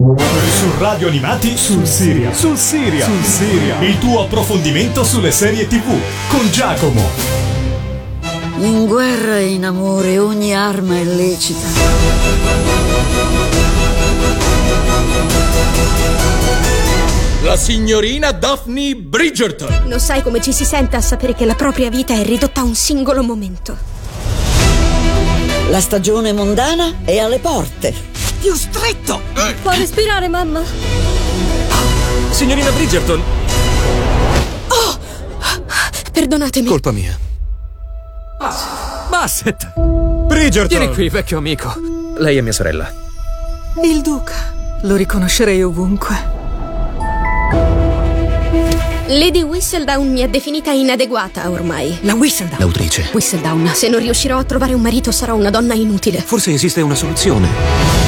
Su Radio Animati sul Siria. Sul Siria. Sul Siria. Il tuo approfondimento sulle serie TV con Giacomo. In guerra e in amore ogni arma è lecita. La signorina Daphne Bridgerton. Non sai come ci si sente a sapere che la propria vita è ridotta a un singolo momento. La stagione mondana è alle porte. Più stretto! Può respirare, mamma? Signorina Bridgerton, Perdonatemi. colpa mia. Bassett! Bridgerton! Vieni qui, vecchio amico. Lei è mia sorella. Il duca. Lo riconoscerei ovunque. Lady Whistledown mi ha definita inadeguata ormai. La Whistledown. L'autrice. Whistledown, se non riuscirò a trovare un marito sarò una donna inutile. Forse esiste una soluzione.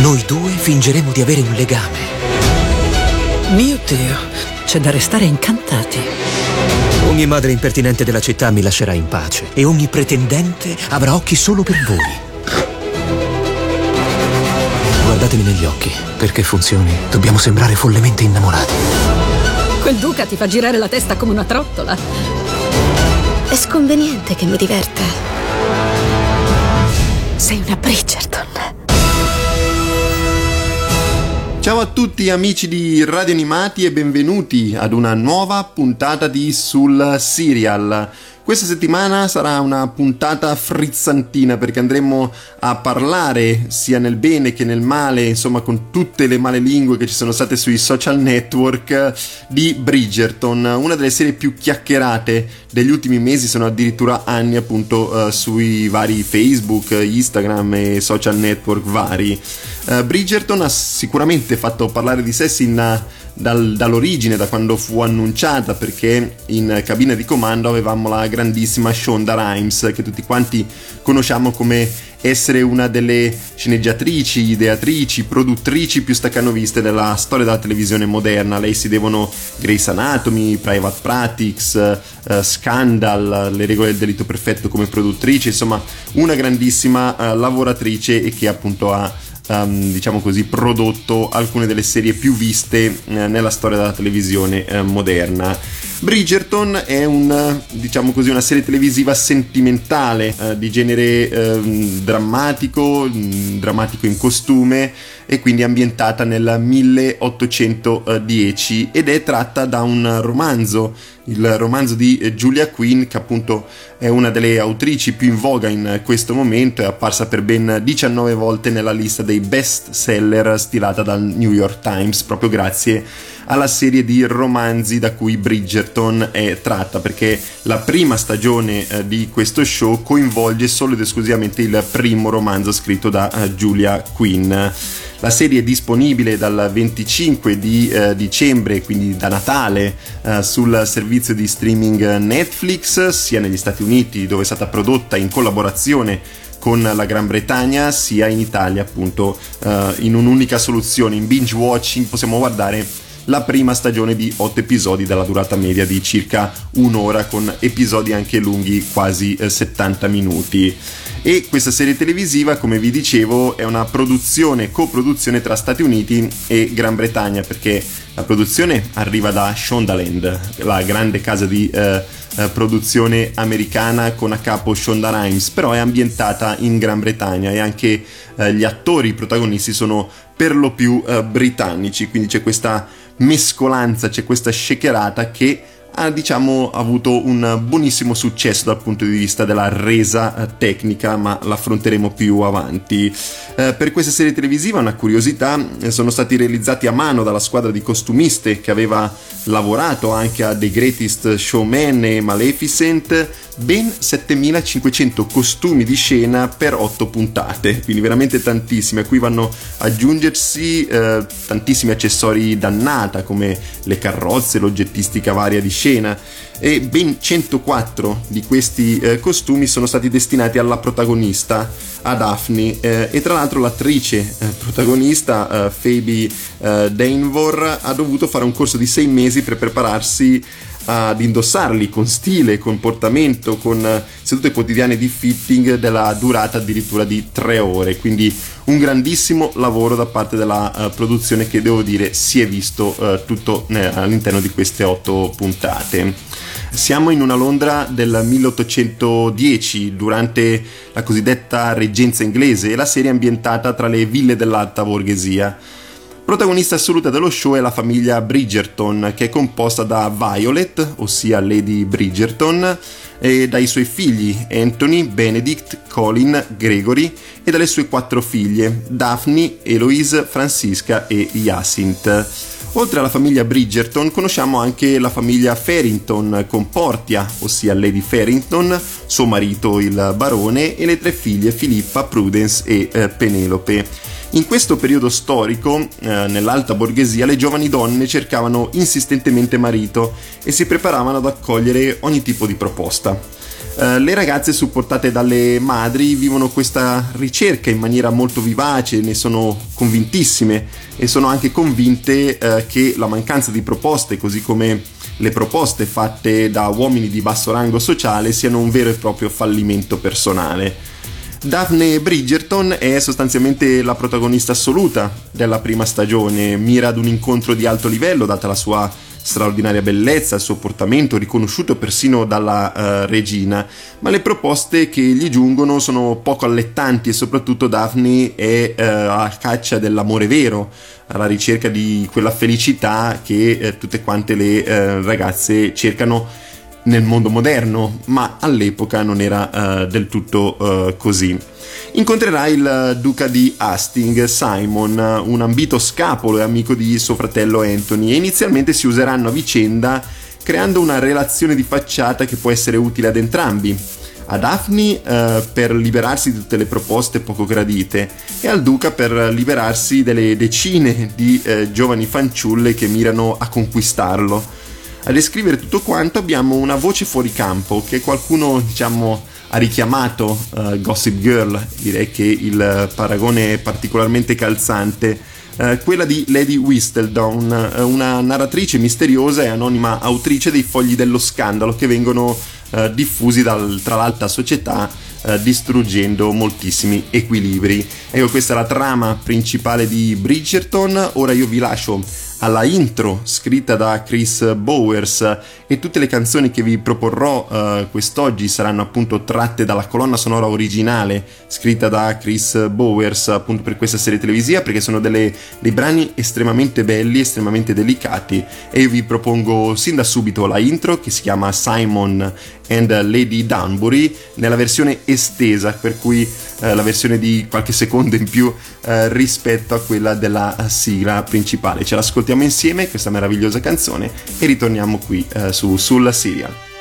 Noi due fingeremo di avere un legame. Mio Dio. C'è da restare incantati. Ogni madre impertinente della città mi lascerà in pace e ogni pretendente avrà occhi solo per voi. Guardatemi negli occhi. Perché funzioni, dobbiamo sembrare follemente innamorati. Quel duca ti fa girare la testa come una trottola. È sconveniente che mi diverte. Sei una Bridgerton. Ciao a tutti amici di Radio Animati e benvenuti ad una nuova puntata di Sul Serial. Questa settimana sarà una puntata frizzantina perché andremo a parlare sia nel bene che nel male, insomma con tutte le male lingue che ci sono state sui social network di Bridgerton, una delle serie più chiacchierate degli ultimi mesi, sono addirittura anni appunto eh, sui vari Facebook, Instagram e social network vari. Eh, Bridgerton ha sicuramente fatto parlare di sé sin dal- dall'origine, da quando fu annunciata, perché in cabina di comando avevamo la grandissima Shonda Rhimes, che tutti quanti conosciamo come essere una delle sceneggiatrici, ideatrici, produttrici più staccanoviste della storia della televisione moderna. Lei si devono Grey's Anatomy, Private Practice, eh, Scandal, Le regole del delitto perfetto come produttrice, insomma una grandissima eh, lavoratrice e che appunto ha ehm, diciamo così, prodotto alcune delle serie più viste eh, nella storia della televisione eh, moderna. Bridgerton è un, diciamo così, una serie televisiva sentimentale eh, di genere ehm, drammatico, mh, drammatico in costume e quindi ambientata nel 1810 ed è tratta da un romanzo, il romanzo di eh, Julia Quinn che appunto è una delle autrici più in voga in questo momento, è apparsa per ben 19 volte nella lista dei best seller stilata dal New York Times proprio grazie alla serie di romanzi da cui Bridgerton è tratta perché la prima stagione eh, di questo show coinvolge solo ed esclusivamente il primo romanzo scritto da eh, Julia Quinn. La serie è disponibile dal 25 di eh, dicembre, quindi da Natale, eh, sul servizio di streaming Netflix, sia negli Stati Uniti dove è stata prodotta in collaborazione con la Gran Bretagna, sia in Italia appunto eh, in un'unica soluzione, in binge watching possiamo guardare la prima stagione di 8 episodi dalla durata media di circa un'ora con episodi anche lunghi quasi eh, 70 minuti. E questa serie televisiva come vi dicevo è una produzione coproduzione tra Stati Uniti e Gran Bretagna perché la produzione arriva da Shondaland la grande casa di eh, eh, produzione americana con a capo Shonda Rhimes però è ambientata in Gran Bretagna e anche eh, gli attori protagonisti sono per lo più eh, britannici quindi c'è questa mescolanza, c'è questa shakerata che ha diciamo avuto un buonissimo successo dal punto di vista della resa eh, tecnica ma l'affronteremo più avanti. Eh, per questa serie televisiva una curiosità eh, sono stati realizzati a mano dalla squadra di costumiste che aveva lavorato anche a The Greatest Showman e Maleficent ben 7500 costumi di scena per 8 puntate. Quindi veramente tantissimi a cui vanno aggiungersi eh, tantissimi accessori dannata come le carrozze l'oggettistica varia di scena e ben 104 di questi eh, costumi sono stati destinati alla protagonista, a Daphne, eh, e tra l'altro l'attrice eh, protagonista, eh, Phoebe eh, Danvor, ha dovuto fare un corso di sei mesi per prepararsi ad indossarli con stile, comportamento, con eh, sedute quotidiane di fitting della durata addirittura di tre ore, quindi un grandissimo lavoro da parte della uh, produzione che devo dire si è visto uh, tutto eh, all'interno di queste otto puntate. Siamo in una Londra del 1810 durante la cosiddetta reggenza inglese e la serie è ambientata tra le ville dell'alta borghesia. Protagonista assoluta dello show è la famiglia Bridgerton, che è composta da Violet, ossia Lady Bridgerton, e dai suoi figli Anthony, Benedict, Colin, Gregory e dalle sue quattro figlie Daphne, Eloise, Francisca e Jacinth. Oltre alla famiglia Bridgerton conosciamo anche la famiglia Farrington con Portia, ossia Lady Farrington, suo marito il barone e le tre figlie Filippa, Prudence e eh, Penelope. In questo periodo storico, eh, nell'alta borghesia, le giovani donne cercavano insistentemente marito e si preparavano ad accogliere ogni tipo di proposta. Uh, le ragazze supportate dalle madri vivono questa ricerca in maniera molto vivace, ne sono convintissime e sono anche convinte uh, che la mancanza di proposte, così come le proposte fatte da uomini di basso rango sociale, siano un vero e proprio fallimento personale. Daphne Bridgerton è sostanzialmente la protagonista assoluta della prima stagione, mira ad un incontro di alto livello data la sua straordinaria bellezza, il suo portamento riconosciuto persino dalla uh, regina, ma le proposte che gli giungono sono poco allettanti e soprattutto Daphne è uh, a caccia dell'amore vero, alla ricerca di quella felicità che uh, tutte quante le ragazze cercano nel mondo moderno, ma all'epoca non era uh, del tutto uh, così. Incontrerà il duca di Hastings, Simon, un ambito scapolo e amico di suo fratello Anthony, e inizialmente si useranno a vicenda creando una relazione di facciata che può essere utile ad entrambi. A Daphne uh, per liberarsi di tutte le proposte poco gradite e al duca per liberarsi delle decine di giovani fanciulle che mirano a conquistarlo a descrivere tutto quanto abbiamo una voce fuori campo che qualcuno diciamo ha richiamato uh, Gossip Girl, direi che il paragone è particolarmente calzante. Uh, quella di Lady Whistledown, uh, una narratrice misteriosa e anonima autrice dei fogli dello scandalo che vengono diffusi dal, tra l'alta società distruggendo moltissimi equilibri. Ecco, questa è la trama principale di Bridgerton. Ora io vi lascio alla intro scritta da Chris Bowers. E tutte le canzoni che vi proporrò uh, quest'oggi saranno appunto tratte dalla colonna sonora originale scritta da Chris Bowers appunto per questa serie televisiva perché sono delle, dei brani estremamente belli, estremamente delicati. E io vi propongo sin da subito la intro che si chiama Simon and Lady Dunbury nella versione estesa per cui uh, la versione di qualche secondo in più uh, rispetto a quella della sigla principale. Ce l'ascoltiamo ascoltiamo insieme questa meravigliosa canzone e ritorniamo qui eh, su sulla Serial.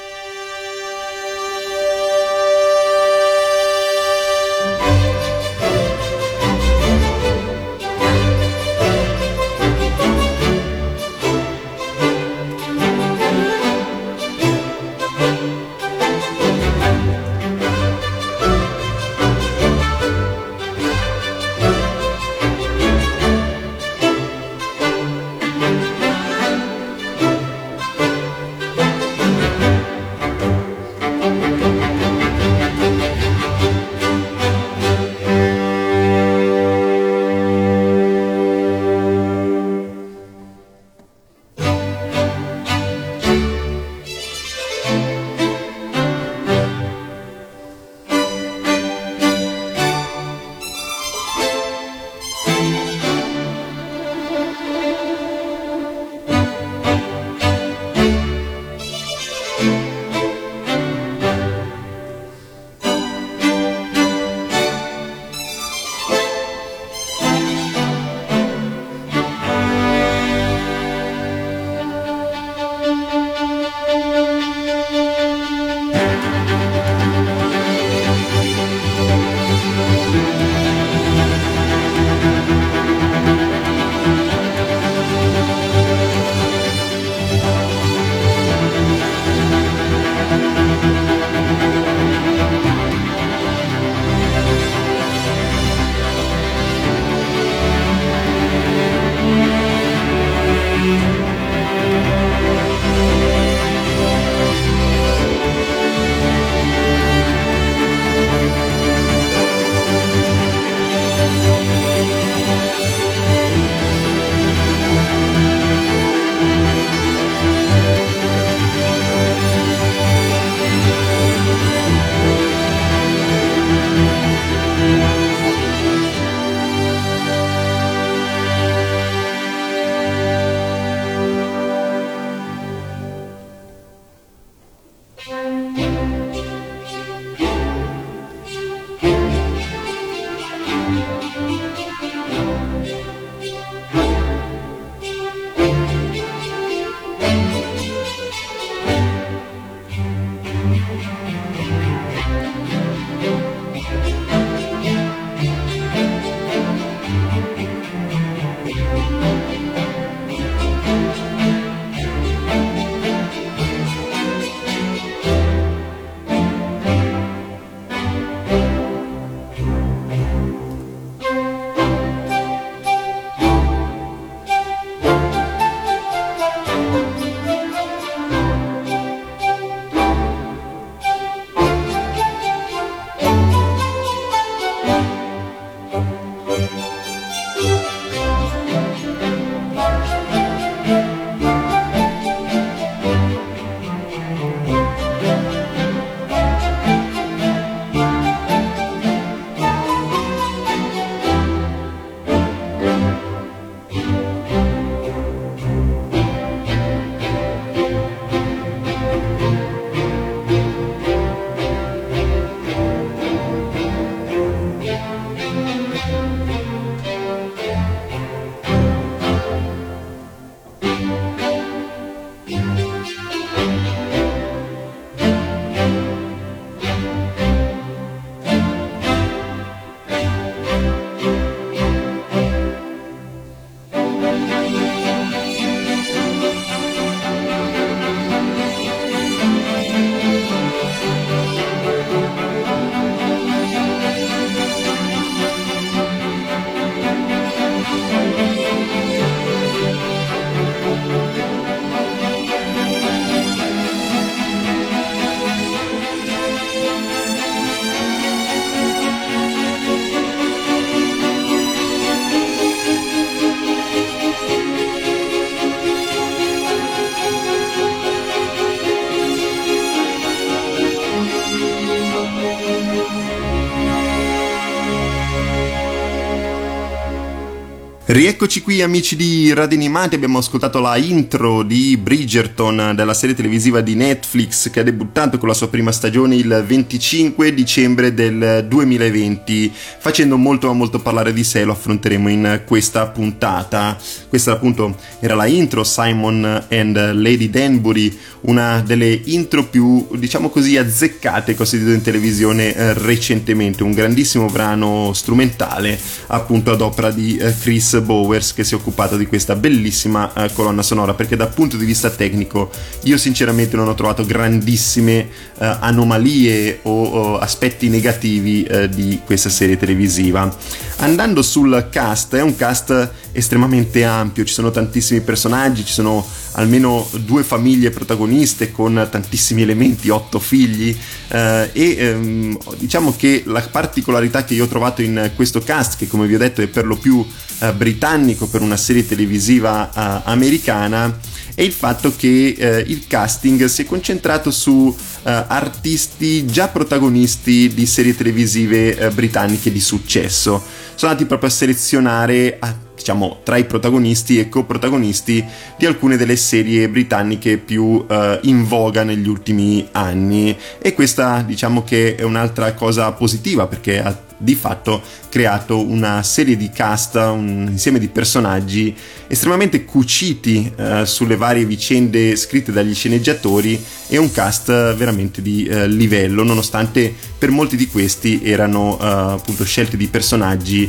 Rieccoci qui amici di Radio Animati, abbiamo ascoltato la intro di Bridgerton della serie televisiva di Netflix che ha debuttato con la sua prima stagione il 25 dicembre del 2020, facendo molto ma molto parlare di sé, lo affronteremo in questa puntata. Questa appunto era la intro Simon and Lady Danbury, una delle intro più diciamo così azzeccate che ho sentito in televisione eh, recentemente, un grandissimo brano strumentale appunto ad opera di eh, Chris Bowers che si è occupato di questa bellissima eh, colonna sonora perché dal punto di vista tecnico io sinceramente non ho trovato grandissime eh, anomalie o, o, aspetti negativi eh, di questa serie televisiva. Andando sul cast, è un cast estremamente ampio, ci sono tantissimi personaggi, ci sono almeno due famiglie protagoniste con tantissimi elementi, otto figli eh, e ehm, diciamo che la particolarità che io ho trovato in questo cast, che come vi ho detto è per lo più eh, britannico per una serie televisiva eh, americana, è il fatto che eh, il casting si è concentrato su eh, artisti già protagonisti di serie televisive eh, britanniche di successo. Sono andati proprio a selezionare diciamo, tra i protagonisti e coprotagonisti di alcune delle serie britanniche più uh, in voga negli ultimi anni e questa diciamo che è un'altra cosa positiva perché ha di fatto creato una serie di cast, un insieme di personaggi estremamente cuciti uh, sulle varie vicende scritte dagli sceneggiatori e un cast veramente di uh, livello nonostante per molti di questi erano appunto scelte di personaggi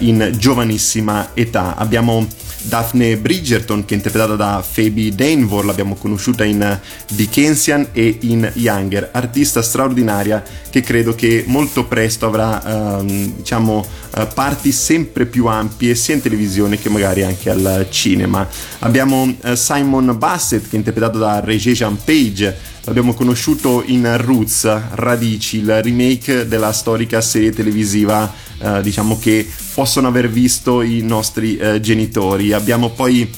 in giovanissima età. Abbiamo Daphne Bridgerton che è interpretata da Phoebe Danvor, l'abbiamo conosciuta in Dickensian e in Younger, artista straordinaria che credo che molto presto avrà ehm, diciamo parti sempre più ampie sia in televisione che magari anche al cinema. Abbiamo eh, Simon Bassett che è interpretato da Regé Jean Page l'abbiamo conosciuto in Roots, Radici, il remake della storica serie televisiva eh, diciamo che possono aver visto i nostri eh, genitori. Abbiamo poi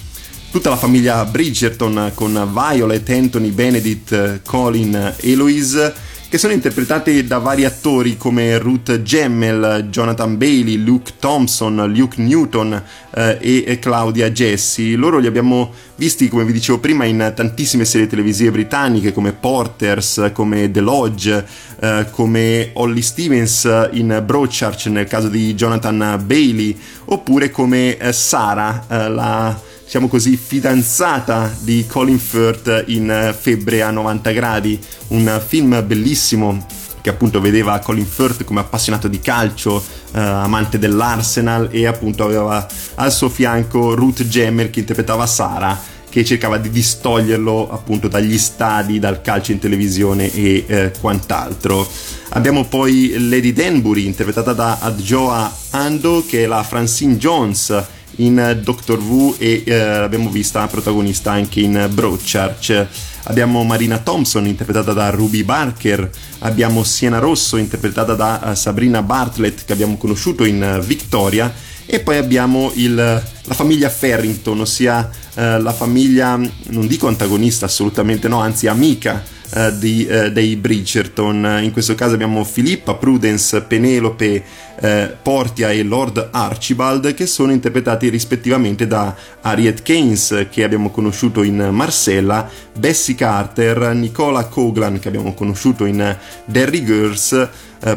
tutta la famiglia Bridgerton con Violet, Anthony, Benedict, Colin, Eloise che sono interpretate da vari attori come Ruth Gemmel, Jonathan Bailey, Luke Thompson, Luke Newton eh, e Claudia Jessie. Loro li abbiamo visti, come vi dicevo prima, in tantissime serie televisive britanniche come Porters, come The Lodge, eh, come Holly Stevens in Broadchurch nel caso di Jonathan Bailey, oppure come eh, Sara, eh, la diciamo così, fidanzata di Colin Firth in Febbre a 90 gradi, un film bellissimo che appunto vedeva Colin Firth come appassionato di calcio, eh, amante dell'Arsenal e appunto aveva al suo fianco Ruth Gemmer che interpretava Sara che cercava di distoglierlo appunto dagli stadi, dal calcio in televisione e eh, quant'altro. Abbiamo poi Lady Danbury interpretata da Adjoa Ando che è la Francine Jones in Doctor Who e eh, l'abbiamo vista protagonista anche in Broadchurch. Abbiamo Marina Thompson interpretata da Ruby Barker, abbiamo Siena Rosso interpretata da uh, Sabrina Bartlett che abbiamo conosciuto in uh, Victoria e poi abbiamo il, la famiglia Farrington, ossia uh, la famiglia, non dico antagonista assolutamente no, anzi amica uh, di, uh, dei Bridgerton. In questo caso abbiamo Filippa, Prudence, Penelope, uh, Portia e Lord Archibald che sono interpretati rispettivamente da Harriet Keynes che abbiamo conosciuto in Marcella, Bessie Carter, Nicola Coglan che abbiamo conosciuto in Derry Girls,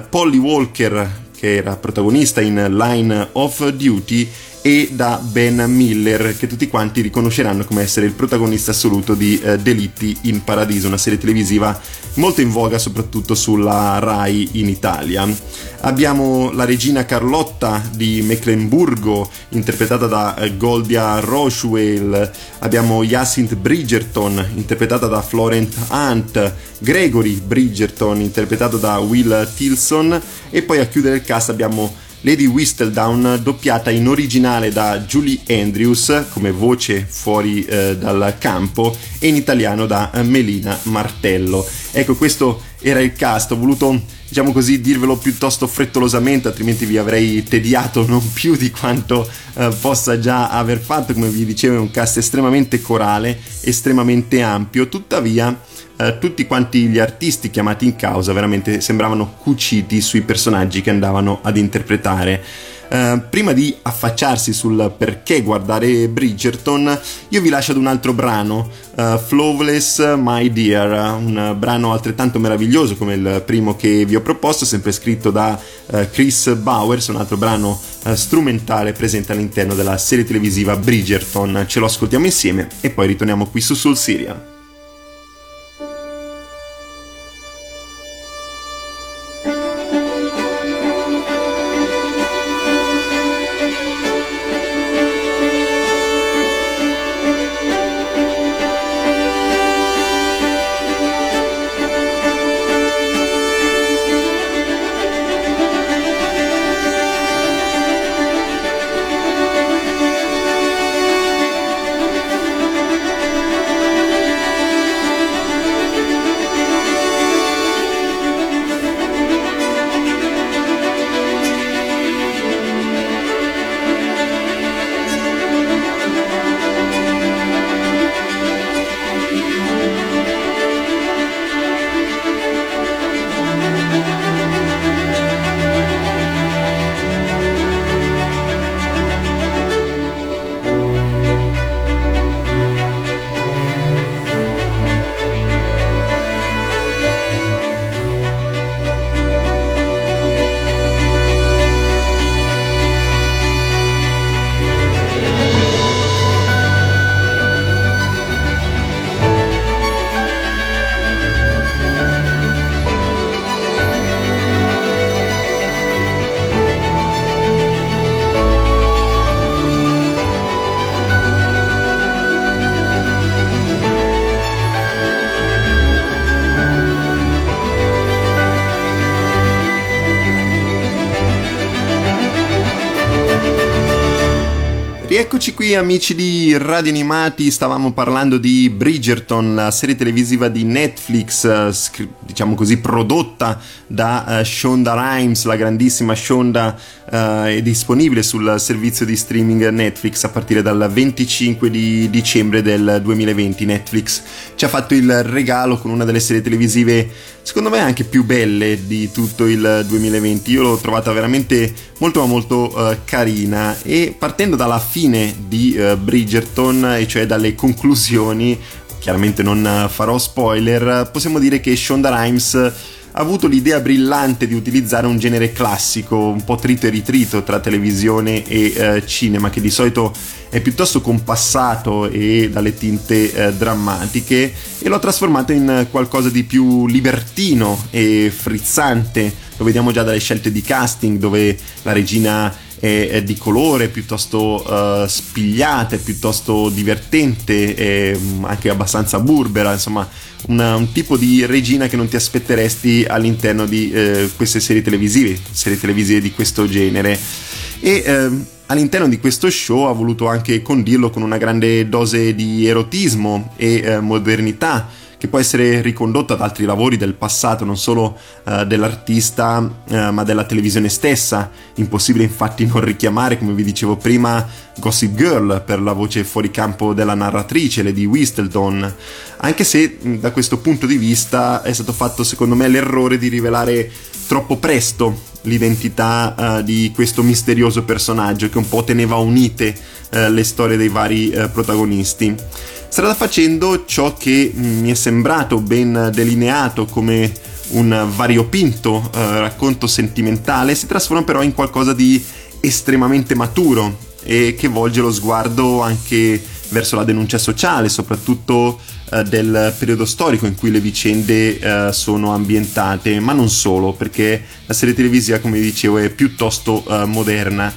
Polly Walker che era protagonista in Line of Duty e da Ben Miller, che tutti quanti riconosceranno come essere il protagonista assoluto di eh, Delitti in Paradiso, una serie televisiva molto in voga soprattutto sulla RAI in Italia. Abbiamo la regina Carlotta di Mecklenburgo, interpretata da eh, Goldia Rochwell, abbiamo Jacinthe Bridgerton, interpretata da Florent Hunt, Gregory Bridgerton, interpretato da Will Tilson, e poi a chiudere il cast abbiamo Lady Whistledown doppiata in originale da Julie Andrews come voce fuori eh, dal campo e in italiano da Melina Martello. Ecco, questo era il cast, ho voluto diciamo così dirvelo piuttosto frettolosamente altrimenti vi avrei tediato non più di quanto eh, possa già aver fatto. Come vi dicevo è un cast estremamente corale estremamente ampio. Tuttavia eh, tutti quanti gli artisti chiamati in causa veramente sembravano cuciti sui personaggi che andavano ad interpretare. Uh, prima di affacciarsi sul perché guardare Bridgerton, io vi lascio ad un altro brano, uh, Flawless My Dear, un brano altrettanto meraviglioso come il primo che vi ho proposto, sempre scritto da uh, Chris Bowers, un altro brano strumentale presente all'interno della serie televisiva Bridgerton. Ce lo ascoltiamo insieme e poi ritorniamo qui su Soul Syria. тебе Rieccoci qui amici di Radio Animati, stavamo parlando di Bridgerton, la serie televisiva di Netflix, eh, diciamo così prodotta da uh, Shonda Rhimes, la grandissima Shonda, uh, è disponibile sul servizio di streaming Netflix a partire dal 25 di dicembre del 2020. Netflix ci ha fatto il regalo con una delle serie televisive secondo me anche più belle di tutto il 2020. Io l'ho trovata veramente molto molto carina e partendo dalla fine di uh, Bridgerton, e cioè dalle conclusioni, chiaramente non farò spoiler, possiamo dire che Shonda Rhimes ha avuto l'idea brillante di utilizzare un genere classico, un po' trito e ritrito tra televisione e eh, cinema, che di solito è piuttosto compassato e dalle tinte eh, drammatiche, e l'ho trasformato in qualcosa di più libertino e frizzante. Lo vediamo già dalle scelte di casting, dove la regina è, di colore, piuttosto uh, spigliata, piuttosto divertente, e mm, anche abbastanza burbera, insomma una, un tipo di regina che non ti aspetteresti all'interno di eh, queste serie televisive, serie televisive di questo genere. E eh, all'interno di questo show ha voluto anche condirlo con una grande dose di erotismo e eh, modernità che può essere ricondotto ad altri lavori del passato, non solo uh, dell'artista, uh, ma della televisione stessa. Impossibile infatti non richiamare, come vi dicevo prima, Gossip Girl per la voce fuori campo della narratrice, Lady Whistledown, anche se da questo punto di vista è stato fatto secondo me l'errore di rivelare troppo presto l'identità uh, di questo misterioso personaggio che un po' teneva unite le storie dei vari protagonisti. Strada facendo ciò che mi è sembrato ben delineato come un variopinto eh, racconto sentimentale si trasforma però in qualcosa di estremamente maturo e che volge lo sguardo anche verso la denuncia sociale, soprattutto eh, del periodo storico in cui le vicende eh, sono ambientate, ma non solo, perché la serie televisiva, come dicevo, è piuttosto eh, moderna.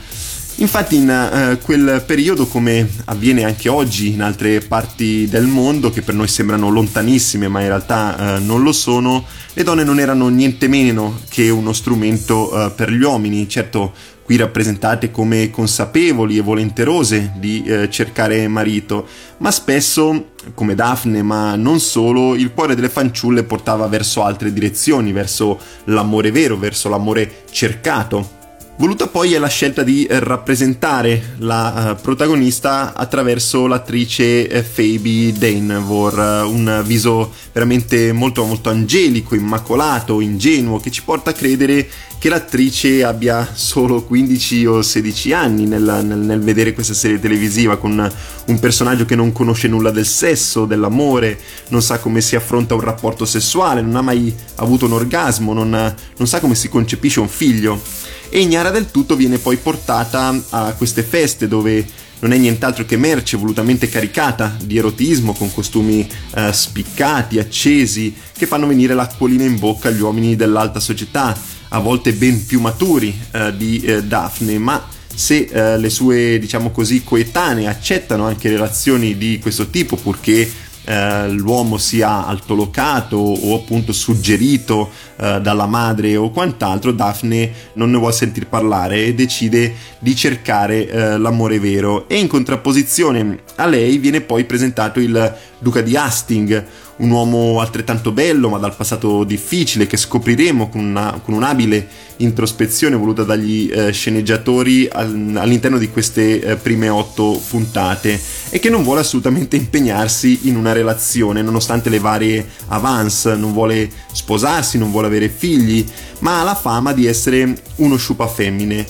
Infatti in uh, quel periodo, come avviene anche oggi in altre parti del mondo, che per noi sembrano lontanissime ma in realtà uh, non lo sono, le donne non erano niente meno che uno strumento uh, per gli uomini, certo qui rappresentate come consapevoli e volenterose di cercare marito, ma spesso, come Daphne, ma non solo, il cuore delle fanciulle portava verso altre direzioni, verso l'amore vero, verso l'amore cercato Voluta poi è la scelta di eh, rappresentare la uh, protagonista attraverso l'attrice uh, Phoebe Danevor, un viso veramente molto molto angelico, immacolato, ingenuo, che ci porta a credere che l'attrice abbia solo 15 o 16 anni nel, nel, nel vedere questa serie televisiva con un personaggio che non conosce nulla del sesso, dell'amore, non sa come si affronta un rapporto sessuale, non ha mai avuto un orgasmo, non, non sa come si concepisce un figlio e ignara del tutto viene poi portata a queste feste dove non è nient'altro che merce volutamente caricata di erotismo con costumi eh, spiccati, accesi, che fanno venire l'acquolina in bocca agli uomini dell'alta società, a volte ben più maturi eh, di eh, Daphne, ma se eh, le sue, diciamo così, coetanee accettano anche relazioni di questo tipo, purché eh, l'uomo sia altolocato o appunto suggerito eh, dalla madre o quant'altro, Daphne non ne vuole sentir parlare e decide di cercare eh, l'amore vero. E in contrapposizione a lei viene poi presentato il duca di Hastings, un uomo altrettanto bello ma dal passato difficile che scopriremo con, una, con un'abile introspezione voluta dagli eh, sceneggiatori al, all'interno di queste eh, prime otto puntate e che non vuole assolutamente impegnarsi in una relazione nonostante le varie avance, non vuole sposarsi, non vuole avere figli, ma ha la fama di essere uno sciupa femmine.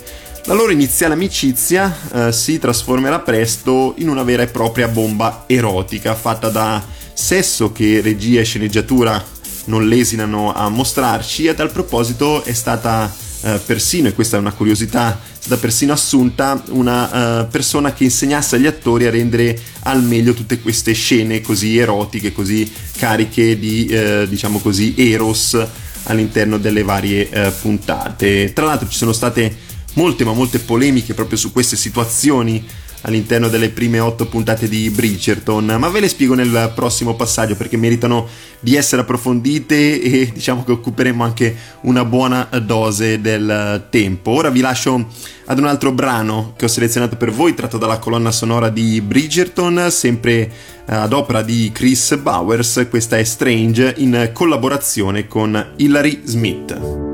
La loro iniziale amicizia eh, si trasformerà presto in una vera e propria bomba erotica fatta da sesso che regia e sceneggiatura non lesinano a mostrarci e a tal proposito è stata eh, persino, e questa è una curiosità, è stata persino assunta una uh, persona che insegnasse agli attori a rendere al meglio tutte queste scene così erotiche, così cariche di, uh, diciamo così, eros all'interno delle varie uh, puntate. Tra l'altro ci sono state molte ma molte polemiche proprio su queste situazioni all'interno delle prime otto puntate di Bridgerton, ma ve le spiego nel prossimo passaggio perché meritano di essere approfondite e diciamo che occuperemo anche una buona dose del tempo. Ora vi lascio ad un altro brano che ho selezionato per voi, tratto dalla colonna sonora di Bridgerton, sempre eh, ad opera di Chris Bowers, questa è Strange in collaborazione con Hilary Smith.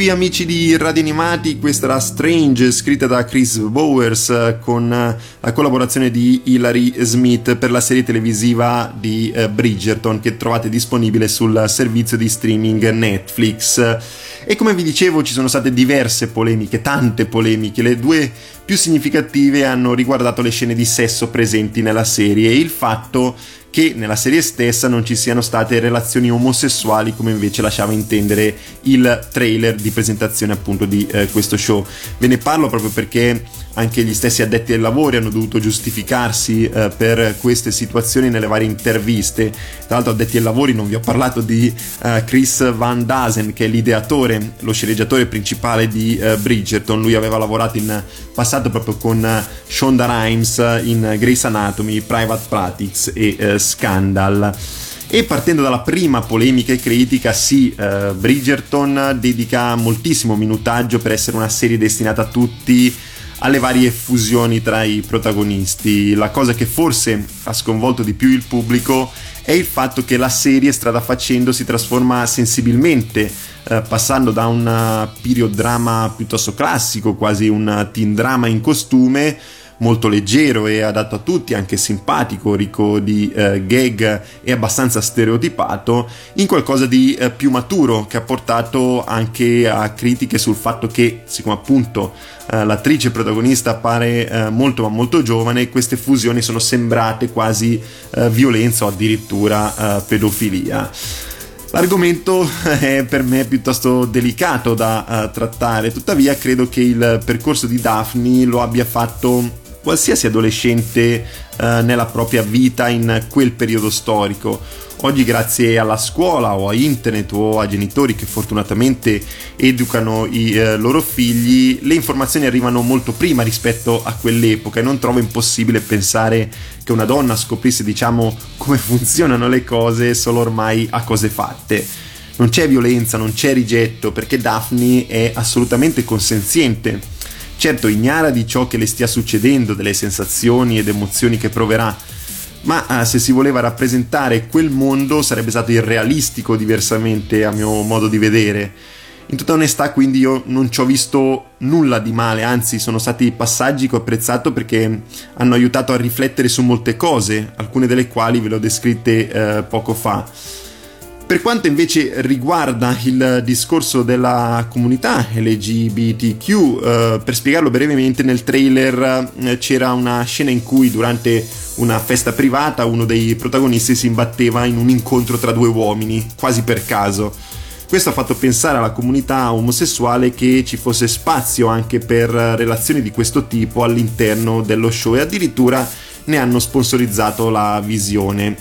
Qui amici di Radio Animati, questa era Strange scritta da Chris Bowers con la collaborazione di Hilary Smith per la serie televisiva di Bridgerton che trovate disponibile sul servizio di streaming Netflix. E come vi dicevo ci sono state diverse polemiche, tante polemiche, le due più significative hanno riguardato le scene di sesso presenti nella serie e il fatto che nella serie stessa non ci siano state relazioni omosessuali come invece lasciava intendere il trailer di presentazione appunto di eh, questo show. Ve ne parlo proprio perché anche gli stessi addetti ai lavori hanno dovuto giustificarsi eh, per queste situazioni nelle varie interviste. Tra l'altro addetti ai lavori non vi ho parlato di eh, Chris Van Dazen che è l'ideatore, lo sceneggiatore principale di eh, Bridgerton. Lui aveva lavorato in passato proprio con eh, Shonda Rhimes in Grey's Anatomy, Private Practice e eh, Scandal. E partendo dalla prima polemica e critica, sì, uh, Bridgerton dedica moltissimo minutaggio per essere una serie destinata a tutti alle varie fusioni tra i protagonisti. La cosa che forse ha sconvolto di più il pubblico è il fatto che la serie strada facendo si trasforma sensibilmente, eh, passando da un period drama piuttosto classico, quasi un teen drama in costume, molto leggero e adatto a tutti, anche simpatico, ricco di eh, gag e abbastanza stereotipato, in qualcosa di eh, più maturo che ha portato anche a critiche sul fatto che, siccome appunto eh, l'attrice protagonista appare eh, molto ma molto giovane, queste fusioni sono sembrate quasi eh, violenza o addirittura eh, pedofilia. L'argomento è per me piuttosto delicato da uh, trattare, tuttavia credo che il percorso di Daphne lo abbia fatto qualsiasi adolescente eh, nella propria vita in quel periodo storico. Oggi grazie alla scuola o a internet o a genitori che fortunatamente educano i eh, loro figli, le informazioni arrivano molto prima rispetto a quell'epoca e non trovo impossibile pensare che una donna scoprisse diciamo come funzionano le cose solo ormai a cose fatte. Non c'è violenza, non c'è rigetto perché Daphne è assolutamente consenziente certo ignara di ciò che le stia succedendo, delle sensazioni ed emozioni che proverà, ma eh, se si voleva rappresentare quel mondo sarebbe stato irrealistico diversamente a mio modo di vedere. In tutta onestà quindi io non ci ho visto nulla di male, anzi sono stati passaggi che ho apprezzato perché hanno aiutato a riflettere su molte cose, alcune delle quali ve le ho descritte eh, poco fa. Per quanto invece riguarda il discorso della comunità LGBTQ, eh, per spiegarlo brevemente, nel trailer eh, c'era una scena in cui durante una festa privata uno dei protagonisti si imbatteva in un incontro tra due uomini, quasi per caso. Questo ha fatto pensare alla comunità omosessuale che ci fosse spazio anche per relazioni di questo tipo all'interno dello show e addirittura ne hanno sponsorizzato la visione.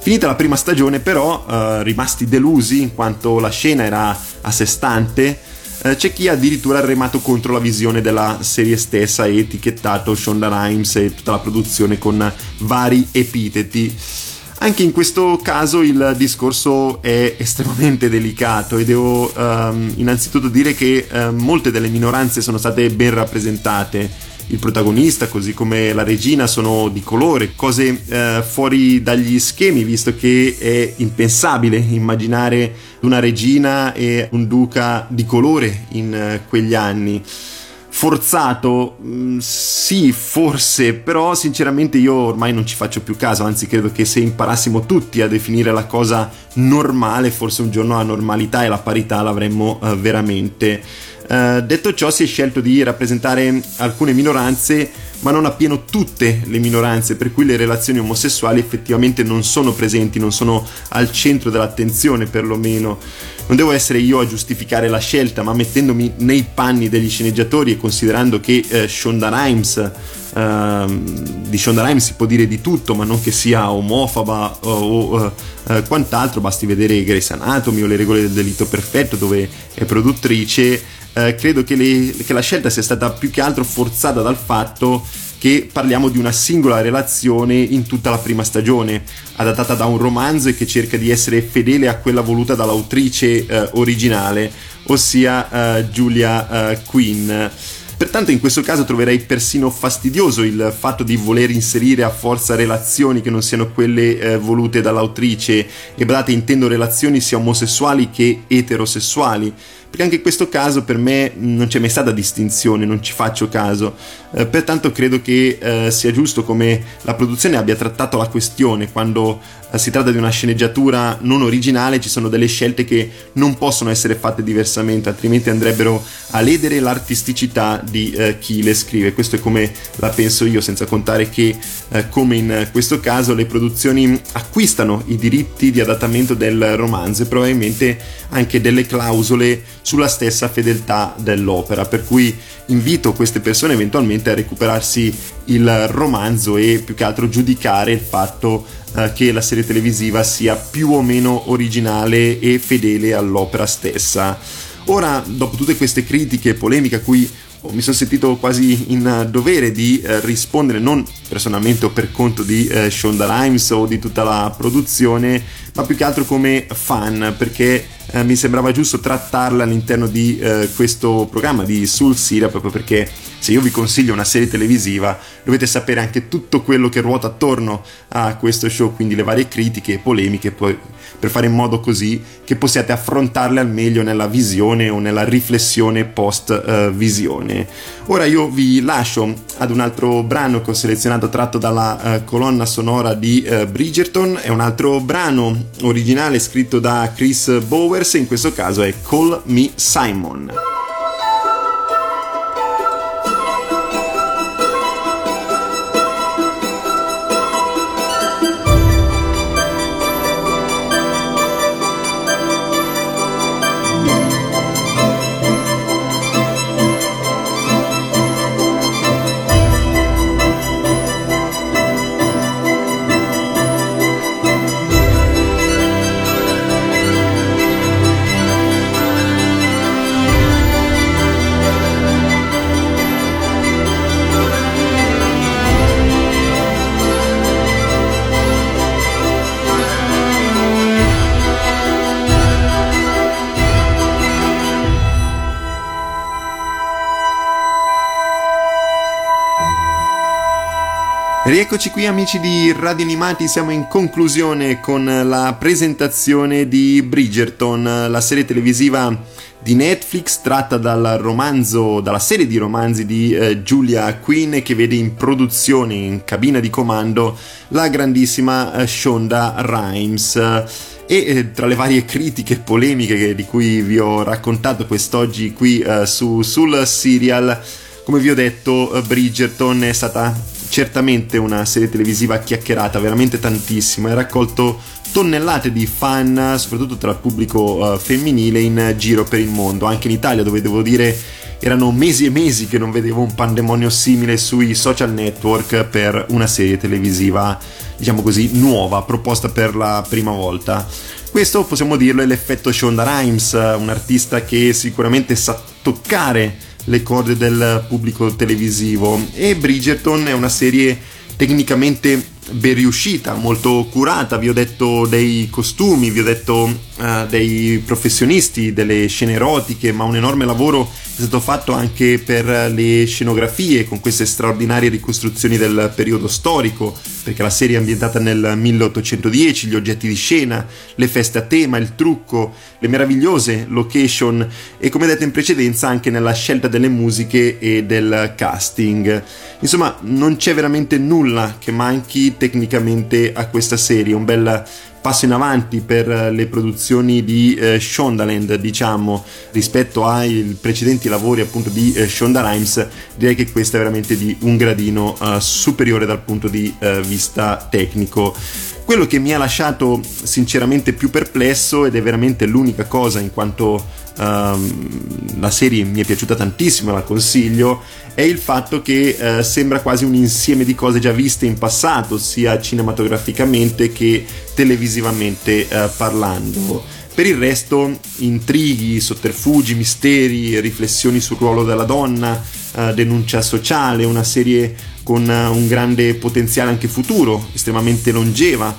Finita la prima stagione però, eh, rimasti delusi in quanto la scena era a sé stante, eh, c'è chi ha addirittura remato contro la visione della serie stessa e etichettato Shonda Rhimes e tutta la produzione con vari epiteti. Anche in questo caso il discorso è estremamente delicato e devo um, innanzitutto dire che uh, molte delle minoranze sono state ben rappresentate il protagonista, così come la regina, sono di colore, cose eh, fuori dagli schemi, visto che è impensabile immaginare una regina e un duca di colore in eh, quegli anni. Forzato, mm, sì, forse, però sinceramente io ormai non ci faccio più caso, anzi credo che se imparassimo tutti a definire la cosa normale, forse un giorno la normalità e la parità l'avremmo uh, veramente Uh, detto ciò, si è scelto di rappresentare alcune minoranze, ma non appieno tutte le minoranze, per cui le relazioni omosessuali effettivamente non sono presenti, non sono al centro dell'attenzione perlomeno. Non devo essere io a giustificare la scelta, ma mettendomi nei panni degli sceneggiatori e considerando che uh, Shonda Rhimes Uh, di Shonda Rhimes si può dire di tutto, ma non che sia omofoba o, o uh, uh, quant'altro, basti vedere Grace Anatomy o le regole del delitto perfetto dove è produttrice eh, credo che, le, che la scelta sia stata più che altro forzata dal fatto che parliamo di una singola relazione in tutta la prima stagione, adattata da un romanzo e che cerca di essere fedele a quella voluta dall'autrice eh, originale, ossia eh, Julia eh, Quinn. Pertanto in questo caso troverei persino fastidioso il fatto di voler inserire a forza relazioni che non siano quelle eh, volute dall'autrice e badate intendo relazioni sia omosessuali che eterosessuali perché anche in questo caso per me non c'è mai stata distinzione, non ci faccio caso. Eh, pertanto credo che eh, sia giusto come la produzione abbia trattato la questione quando eh, si tratta di una sceneggiatura non originale, ci sono delle scelte che non possono essere fatte diversamente, altrimenti andrebbero a ledere l'artisticità di eh, chi le scrive. Questo è come la penso io, senza contare che eh, come in questo caso le produzioni acquistano i diritti di adattamento del romanzo e probabilmente anche delle clausole sulla stessa fedeltà dell'opera, per cui invito queste persone eventualmente a recuperarsi il romanzo e più che altro giudicare il fatto eh, che la serie televisiva sia più o meno originale e fedele all'opera stessa. Ora, dopo tutte queste critiche e polemiche a cui mi sono sentito quasi in dovere di eh, rispondere non personalmente o per conto di eh, Shonda Rhimes o di tutta la produzione, ma più che altro come fan, perché eh, mi sembrava giusto trattarla all'interno di eh, questo programma di Soul Syria, proprio perché se io vi consiglio una serie televisiva dovete sapere anche tutto quello che ruota attorno a questo show, quindi le varie critiche e polemiche, poi, per fare in modo così che possiate affrontarle al meglio nella visione o nella riflessione post uh, visione. Ora io vi lascio ad un altro brano che ho selezionato tratto dalla uh, colonna sonora di uh, Bridgerton, è un altro brano originale scritto da Chris Bowers, in questo caso è Call Me Simon. Rieccoci qui amici di Radio Animati, siamo in conclusione con la presentazione di Bridgerton, la serie televisiva di Netflix tratta dal romanzo, dalla serie di romanzi di eh, Julia Quinn che vede in produzione, in cabina di comando, la grandissima eh, Shonda Rhimes. E eh, tra le varie critiche e polemiche di cui vi ho raccontato quest'oggi qui eh, su, sul serial, come vi ho detto, eh, Bridgerton è stata certamente una serie televisiva chiacchierata veramente tantissimo, ha raccolto tonnellate di fan, soprattutto tra il pubblico uh, femminile in giro per il mondo, anche in Italia dove devo dire erano mesi e mesi che non vedevo un pandemonio simile sui social network per una serie televisiva, diciamo così, nuova, proposta per la prima volta. Questo possiamo dirlo è l'effetto Shonda Rhimes, un artista che sicuramente sa toccare le corde del pubblico televisivo. E Bridgerton è una serie tecnicamente ben riuscita, molto curata, vi ho detto dei costumi, vi ho detto uh, dei professionisti, delle scene erotiche, ma un enorme lavoro è stato fatto anche per le scenografie con queste straordinarie ricostruzioni del periodo storico, perché la serie è ambientata nel 1810, gli oggetti di scena, le feste a tema, il trucco, le meravigliose location e come detto in precedenza anche nella scelta delle musiche e del casting. Insomma, non c'è veramente nulla che manchi tecnicamente a questa serie, un bel passo in avanti per eh, le produzioni di eh, Shondaland, diciamo, rispetto ai precedenti lavori appunto di eh, Shonda Rhimes, direi che questa è veramente di un gradino eh, superiore dal punto di eh, vista tecnico. Quello che mi ha lasciato sinceramente più perplesso ed è veramente l'unica cosa in quanto um, la serie mi è piaciuta tantissimo, la consiglio, è il fatto che uh, sembra quasi un insieme di cose già viste in passato, sia cinematograficamente che televisivamente uh, parlando. Per il resto, intrighi, sotterfugi, misteri, riflessioni sul ruolo della donna, uh, denuncia sociale, una serie con un grande potenziale anche futuro, estremamente longeva,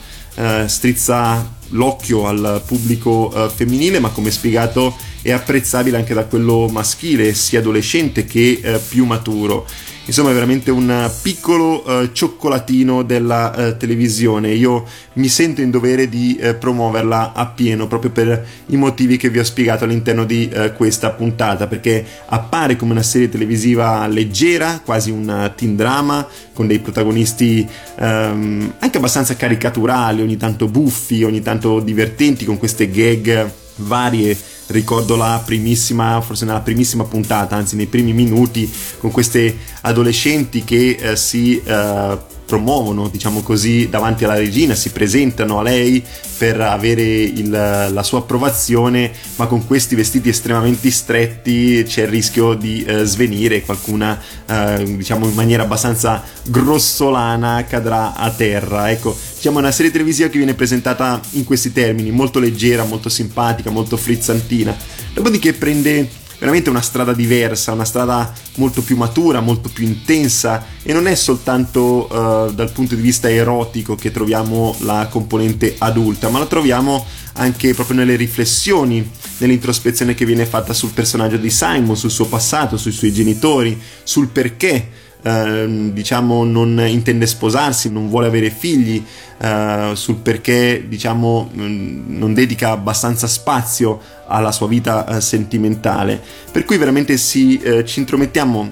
strizza l'occhio al pubblico uh, femminile, ma come spiegato è apprezzabile anche da quello maschile, sia adolescente che uh, più maturo. Insomma, è veramente un piccolo uh, cioccolatino della uh, televisione. Io mi sento in dovere di uh, promuoverla appieno proprio per i motivi che vi ho spiegato all'interno di questa puntata. Perché appare come una serie televisiva leggera, quasi un teen drama, con dei protagonisti um, anche abbastanza caricaturali, ogni tanto buffi, ogni tanto divertenti, con queste gag varie ricordo la primissima, forse nella primissima puntata, anzi nei primi minuti, con queste adolescenti che eh, si eh, promuovono, diciamo così, davanti alla regina, si presentano a lei per avere il, la sua approvazione, ma con questi vestiti estremamente stretti c'è il rischio di eh, svenire, qualcuna eh, diciamo in maniera abbastanza grossolana cadrà a terra. Ecco, diciamo una serie televisiva che viene presentata in questi termini, molto leggera, molto simpatica, molto frizzantina. Dopodiché prende veramente una strada diversa, una strada molto più matura, molto più intensa e non è soltanto uh, dal punto di vista erotico che troviamo la componente adulta, ma la troviamo anche proprio nelle riflessioni, nell'introspezione che viene fatta sul personaggio di Simon, sul suo passato, sui suoi genitori, sul perché Uh, diciamo non intende sposarsi, non vuole avere figli, uh, sul perché diciamo non dedica abbastanza spazio alla sua vita uh, sentimentale. Per cui veramente si, ci intromettiamo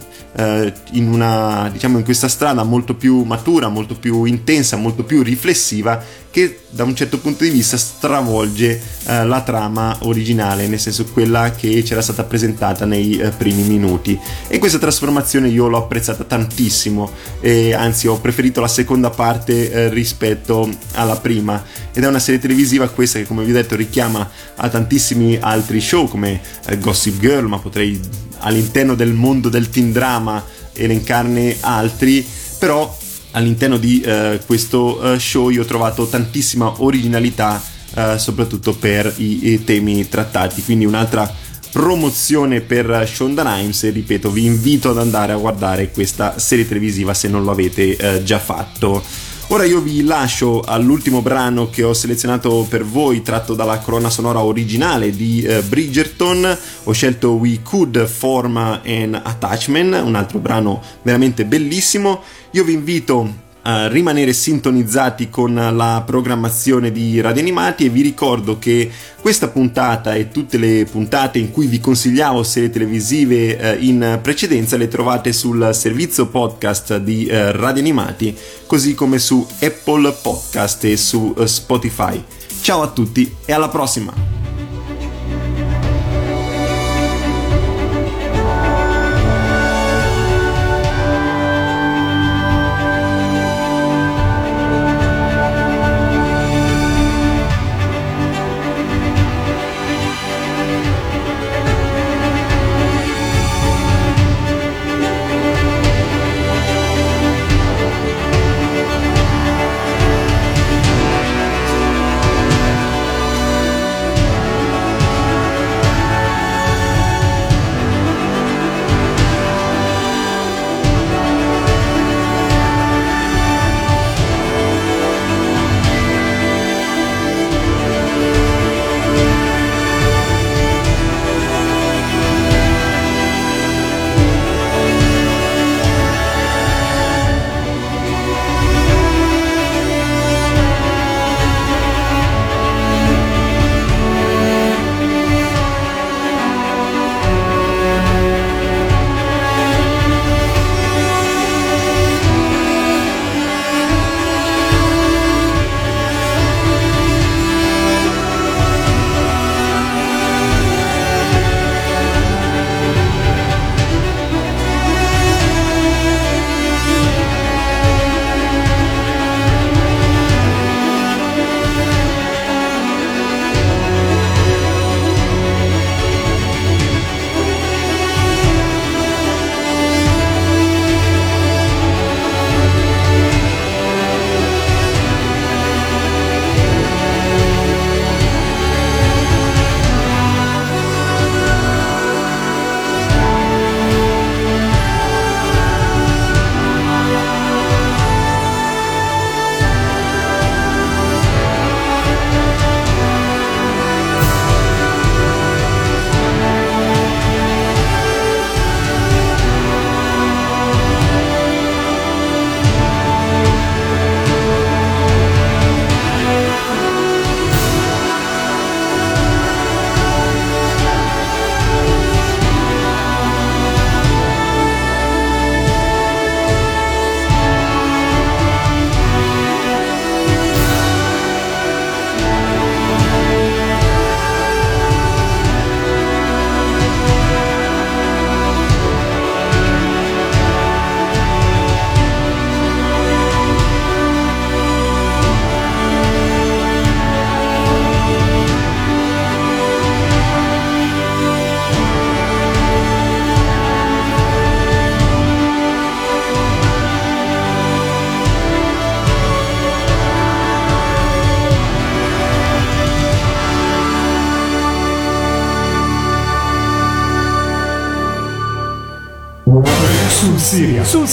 in, una, diciamo, in questa strada molto più matura, molto più intensa, molto più riflessiva che da un certo punto di vista stravolge eh, la trama originale, nel senso quella che c'era stata presentata nei eh, primi minuti. E questa trasformazione io l'ho apprezzata tantissimo, e anzi ho preferito la seconda parte eh, rispetto alla prima. Ed è una serie televisiva questa che come vi ho detto richiama a tantissimi altri show come eh, Gossip Girl, ma potrei all'interno del mondo del teen drama elencarne altri, però all'interno di uh, questo uh, show io ho trovato tantissima originalità uh, soprattutto per i, i, temi trattati. Quindi un'altra promozione per Shonda Rhimes e ripeto vi invito ad andare a guardare questa serie televisiva se non lo avete già fatto Ora io vi lascio all'ultimo brano che ho selezionato per voi, tratto dalla colonna sonora originale di uh, Bridgerton. Ho scelto We Could Form an Attachment, un altro brano veramente bellissimo. Io vi invito rimanere sintonizzati con la programmazione di Radio Animati e vi ricordo che questa puntata e tutte le puntate in cui vi consigliavo serie televisive eh, in precedenza le trovate sul servizio podcast di eh, Radio Animati così come su Apple Podcast e su eh, Spotify. Ciao a tutti e alla prossima!